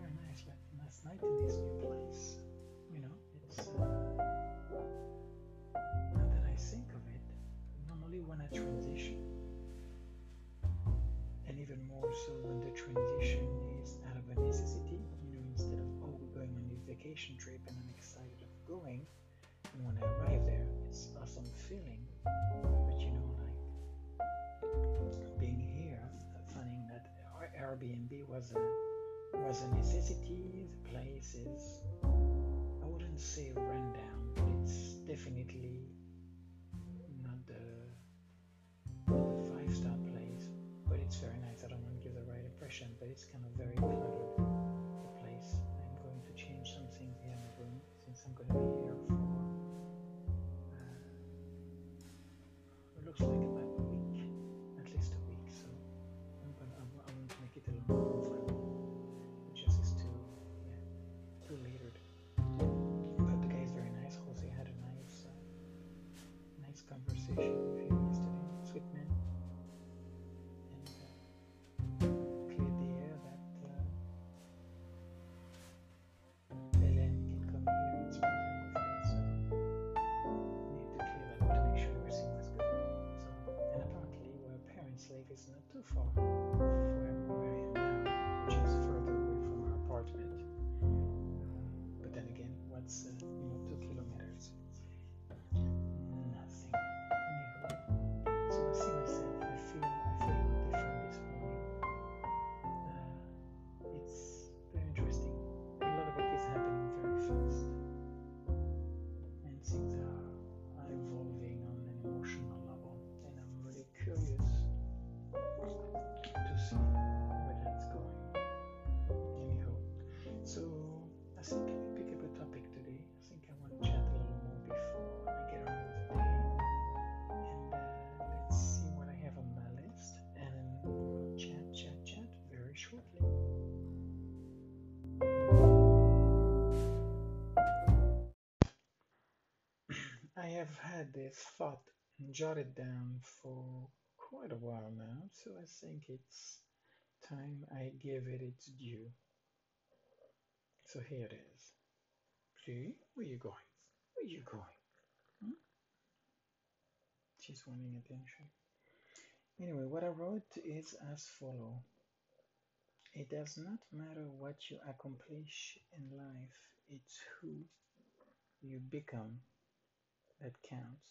very nice la- last night in this new place. You know, it's uh, now that I think of it, normally when I transition, and even more so when the transition is out of a necessity, you know, instead of oh we're going on this vacation trip and I'm excited of going, and when I arrive there, it's awesome feeling. But you know, like being here, finding that Airbnb was a was a necessity. The place is I wouldn't say run down, but it's definitely not the five star place. But it's very nice. I don't want to give the right impression, but it's kind of very cluttered. The place. I'm going to change some things here in the room since I'm going to be here conversation him yesterday. And uh, the air that uh, can come here and spend time with me. So need to clear that to make sure everything was good. So and apparently where parents live is not too far I have had this thought jotted down for quite a while now, so I think it's time I give it its due. So here it is. See, where are you going? Where are you going? Hmm? She's wanting attention. Anyway, what I wrote is as follow. It does not matter what you accomplish in life, it's who you become that counts.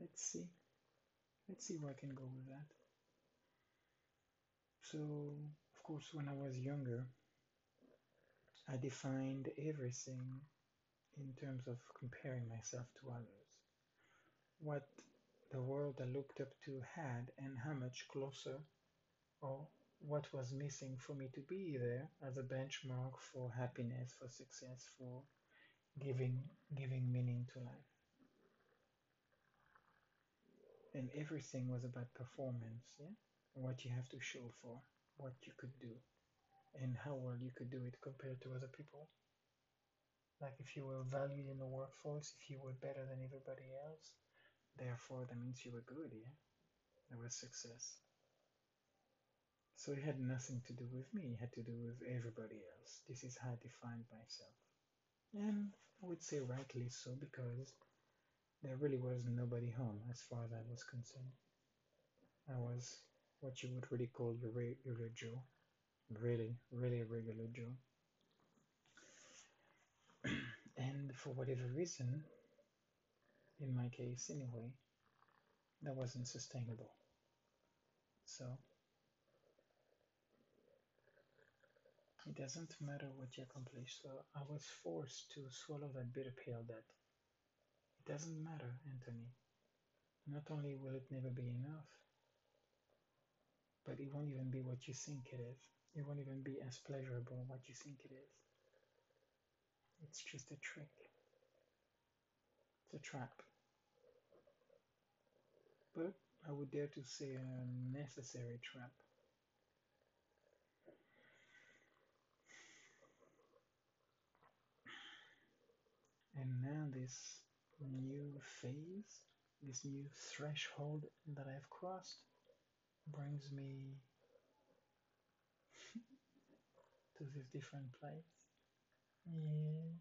Let's see. Let's see where I can go with that. So, of course, when I was younger, I defined everything in terms of comparing myself to others. What the world I looked up to had, and how much closer, or what was missing for me to be there as a benchmark for happiness, for success, for giving giving meaning to life. And everything was about performance, yeah? What you have to show for, what you could do, and how well you could do it compared to other people. Like if you were valued in the workforce, if you were better than everybody else, therefore that means you were good, yeah? That was success. So it had nothing to do with me, it had to do with everybody else. This is how I defined myself. And I would say rightly so because there really was nobody home as far as I was concerned. I was what you would really call your regular Joe. Really, really regular Joe. and for whatever reason, in my case anyway, that wasn't sustainable. So it doesn't matter what you accomplish. So I was forced to swallow that bitter pill that it doesn't matter, Anthony. Not only will it never be enough, but it won't even be what you think it is. It won't even be as pleasurable what you think it is. It's just a trick. It's a trap, but I would dare to say a necessary trap. And now this new phase, this new threshold that I've crossed brings me to this different place. Yes.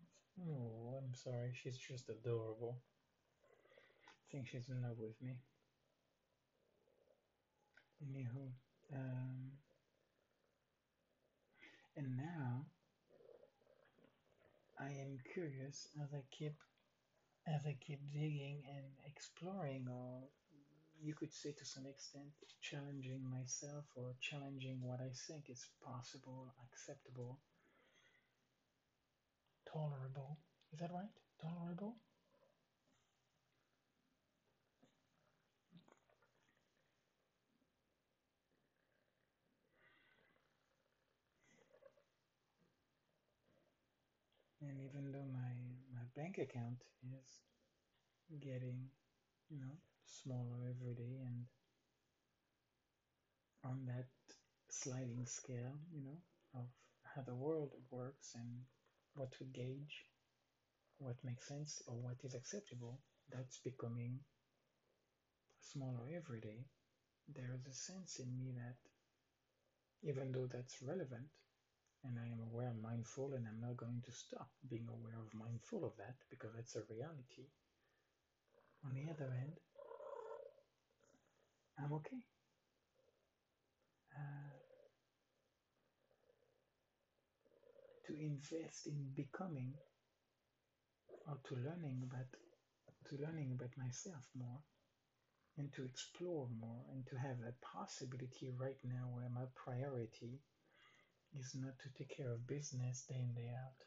Oh, I'm sorry. She's just adorable. I think she's in love with me. Anywho, um, and now I am curious as I keep as I keep digging and exploring, or you could say to some extent, challenging myself or challenging what I think is possible, acceptable, tolerable. Is that right? Tolerable? And even though my, my bank account is getting, you know, smaller every day and on that sliding scale, you know, of how the world works and what to gauge, what makes sense or what is acceptable, that's becoming smaller every day. There is a sense in me that even though that's relevant and I am aware and mindful and I'm not going to stop being aware of mindful of that because it's a reality. On the other hand, I'm okay. Uh, to invest in becoming or to learning about to learning about myself more and to explore more and to have that possibility right now where my priority is not to take care of business day in day out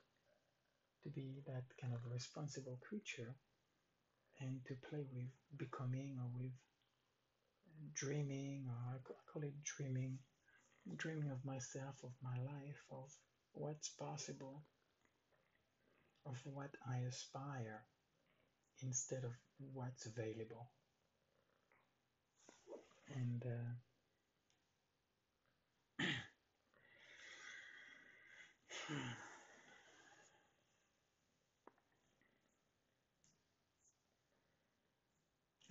to be that kind of responsible creature and to play with becoming or with dreaming or I call it dreaming dreaming of myself of my life of what's possible of what I aspire instead of what's available. And uh,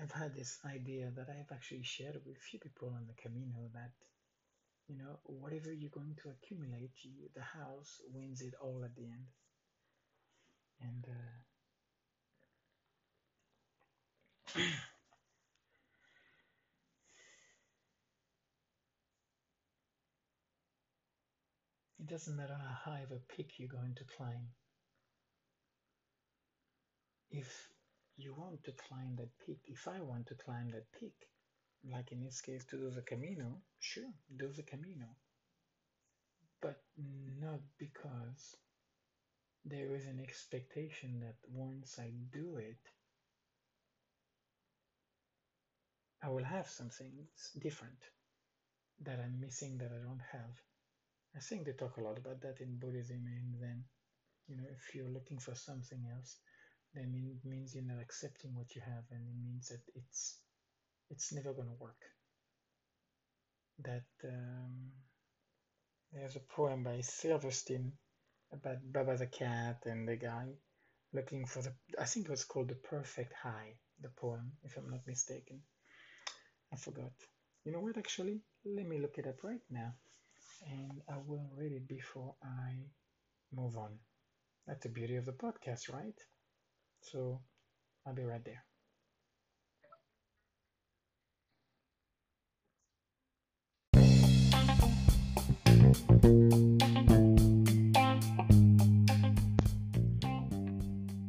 I've had this idea that I've actually shared with a few people on the Camino that, you know, whatever you're going to accumulate, you, the house wins it all at the end. And uh, it doesn't matter how high of a peak you're going to climb. If you want to climb that peak, if I want to climb that peak, like in this case to do the Camino, sure, do the Camino. But not because there is an expectation that once I do it, I will have something different that I'm missing that I don't have. I think they talk a lot about that in Buddhism and then, you know, if you're looking for something else, it means you're not accepting what you have and it means that it's it's never going to work. That um, there's a poem by Silverstein about Baba the cat and the guy looking for the I think it was called the perfect high, the poem, if I'm not mistaken. I forgot. You know what, actually? Let me look it up right now and I will read it before I move on. That's the beauty of the podcast, right? So I'll be right there.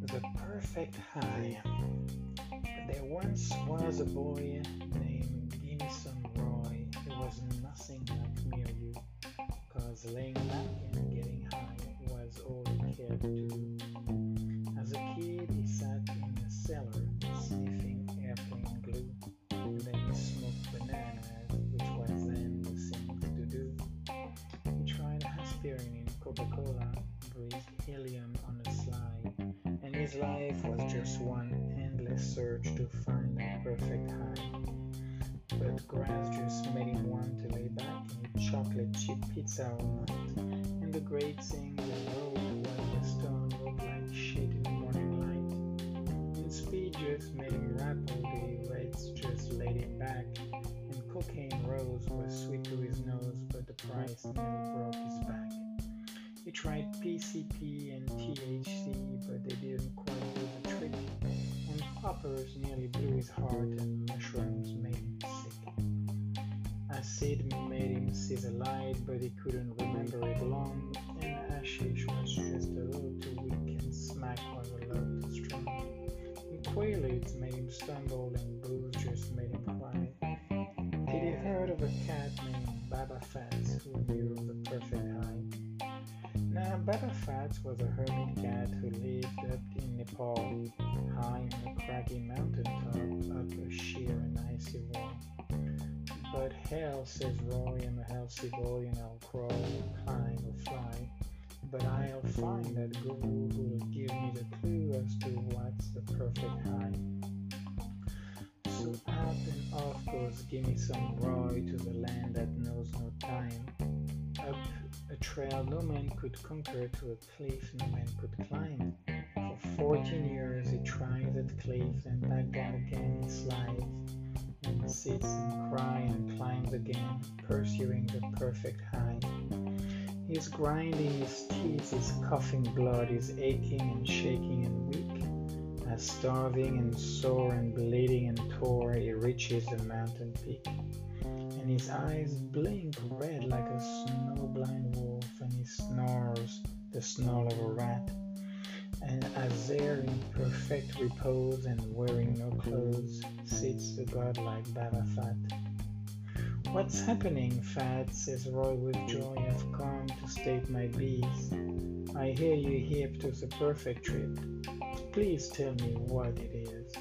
The perfect high. There once was a boy named Gimme Some Roy. He was nothing like me or you, cause laying back and getting high was all he cared to do. Kid, sat in the cellar sniffing airplane glue, then he smoked bananas, which was then the thing to do. He tried aspirin in Coca-Cola, breathed helium on a slide, and his life was just one endless search to find the perfect high. But grass just made him want to lay back eat chocolate chip pizza all night. And the great thing, the road while the stone looked like shit just made him rap all reds just laid him back. And cocaine rose was sweet to his nose, but the price nearly broke his back. He tried PCP and THC, but they didn't quite do the trick. And poppers nearly blew his heart, and mushrooms made him sick. Acid made him see the light, but he couldn't remember it long. And hashish quaaludes made him stumble, and just made him cry. Did he heard of a cat named Baba Fats who knew the perfect high? Now, Baba Fats was a hermit cat who lived up in Nepal, high on a craggy mountain top, up a sheer and icy wall. But hell, says Roy, I'm a healthy boy and I'll crawl, climb, or fly. But I'll find that guru who will give me the clue as to what's the perfect high. And off goes Gimme Some Roy to the land that knows no time. Up a trail no man could conquer to a cliff no man could climb. For 14 years he tries at cliff and back down again he slides and sits and cries and climbs again, pursuing the perfect high. He's grinding his teeth, his coughing blood, is aching and shaking and weak. As starving and sore and bleeding and tore, he reaches the mountain peak. And his eyes blink red like a snow-blind wolf, and he snores the snarl of a rat. And as there in perfect repose and wearing no clothes, sits the godlike Baba Fat. What's happening, Fat? says Roy with joy. I've come to state my bees. I hear you hip to the perfect trip. Please tell me what it is.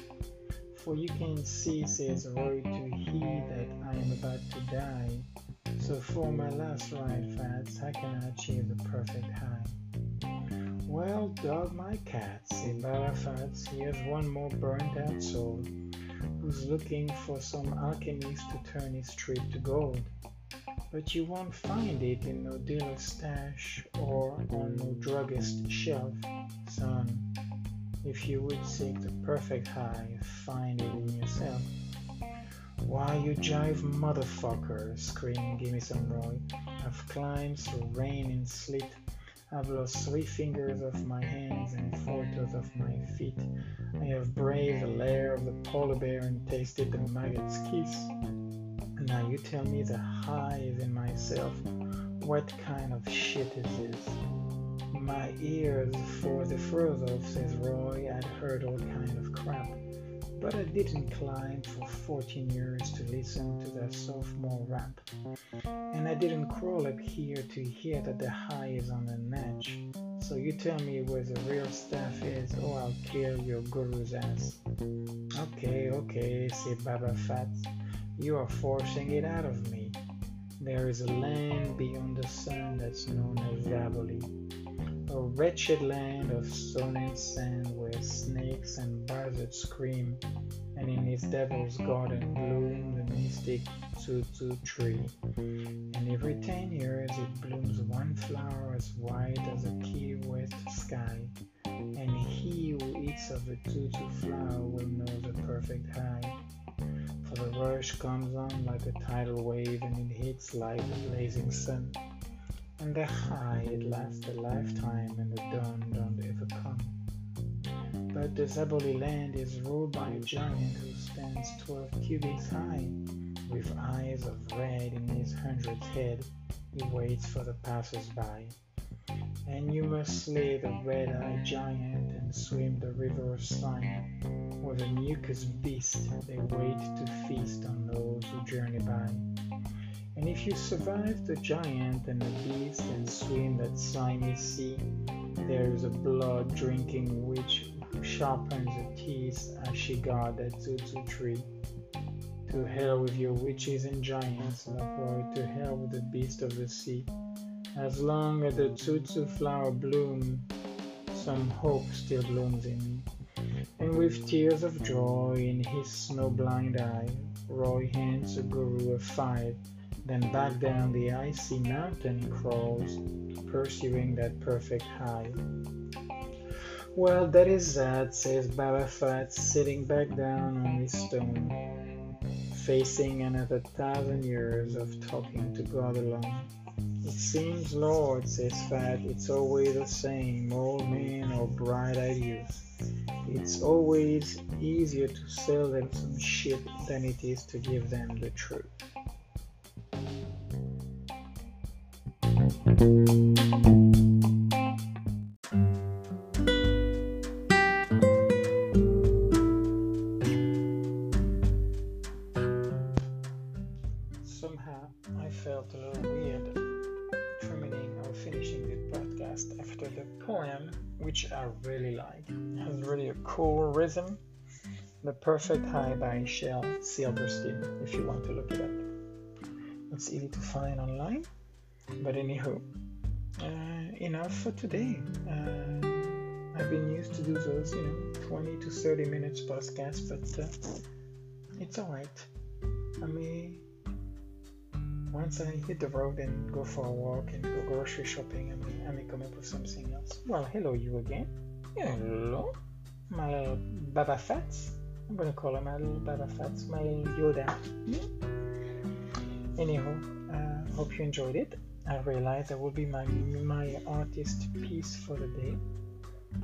For you can see, says Roy to he, that I am about to die. So for my last ride, Fats, how can I achieve the perfect high? Well, dog my cat, said Baba Fats. Here's one more burnt out soul who's looking for some alchemist to turn his trip to gold. But you won't find it in no dealer's stash or on no druggist shelf, son. If you would seek the perfect high, find it in yourself. Why, you jive motherfucker, scream Gimme Some Roy. I've climbed through rain and sleet. I've lost three fingers of my hands and four toes of my feet. I have braved the lair of the polar bear and tasted the maggot's kiss. Now you tell me the high is in myself. What kind of shit is this? My ears for the further, says Roy. I'd heard all kind of crap. But I didn't climb for 14 years to listen to that sophomore rap. And I didn't crawl up here to hear that the high is on the edge. So you tell me where the real stuff is, or I'll kill your guru's ass. Okay, okay, said Baba Fat. You are forcing it out of me. There is a land beyond the sun that's known as Zaboli. A wretched land of stone and sand where snakes and buzzards scream, and in his devil's garden bloom the mystic tsutsu tree. And every ten years it blooms one flower as white as a Key West sky. And he who eats of the tsutsu flower will know the perfect high. For the rush comes on like a tidal wave and it hits like the blazing sun. And the high it lasts a lifetime and the dawn don't ever come. But the Zaboli land is ruled by a giant who stands twelve cubits high, with eyes of red in his hundred's head. He waits for the passers-by. And you must slay the red-eyed giant and swim the river of slime. With the mucus beast, they wait to feast on those who journey by. And if you survive the giant and the beast and swim that slimy sea, there is a blood drinking witch who sharpens her teeth as she guards that tsutsu tree. To hell with your witches and giants, boy, to hell with the beast of the sea. As long as the tsutsu flower blooms, some hope still blooms in me. And with tears of joy in his snow-blind eye, Roy hands the guru a five, then back down the icy mountain crawls, pursuing that perfect high. Well, that is that, says Baba Fat, sitting back down on his stone, facing another thousand years of talking to God alone. It seems, Lord, says Fat, it's always the same, old man or bright-eyed youth. It's always easier to sell them some shit than it is to give them the truth. Somehow I felt a little weird terminating or finishing the podcast after the poem, which I really like. It has really a cool rhythm. The Perfect High by Shel Silverstein, if you want to look it up. It's easy to find online. But anywho, uh, enough for today. Uh, I've been used to do those, you know, 20 to 30 minutes podcast, but uh, it's alright. I mean, once I hit the road and go for a walk and go grocery shopping, I may, I may come up with something else. Well, hello, you again. Hello, my little Baba Fats. I'm gonna call him my little Baba Fats, my little Yoda. Anyhow, uh, hope you enjoyed it. I realized that will be my my artist piece for the day,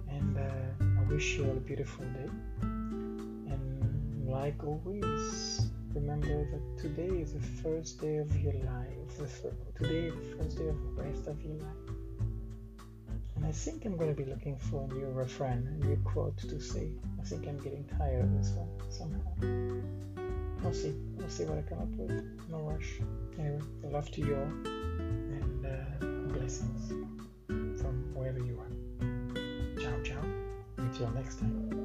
and uh, I wish you all a beautiful day. And like always, remember that today is the first day of your life. Today is the first day of the rest of your life. And I think I'm going to be looking for a new refrain, a new quote to say. I think I'm getting tired of this one somehow. We'll see. We'll see what I come up with. No rush. Anyway, love to you all blessings from wherever you are. Ciao, ciao. Until next time.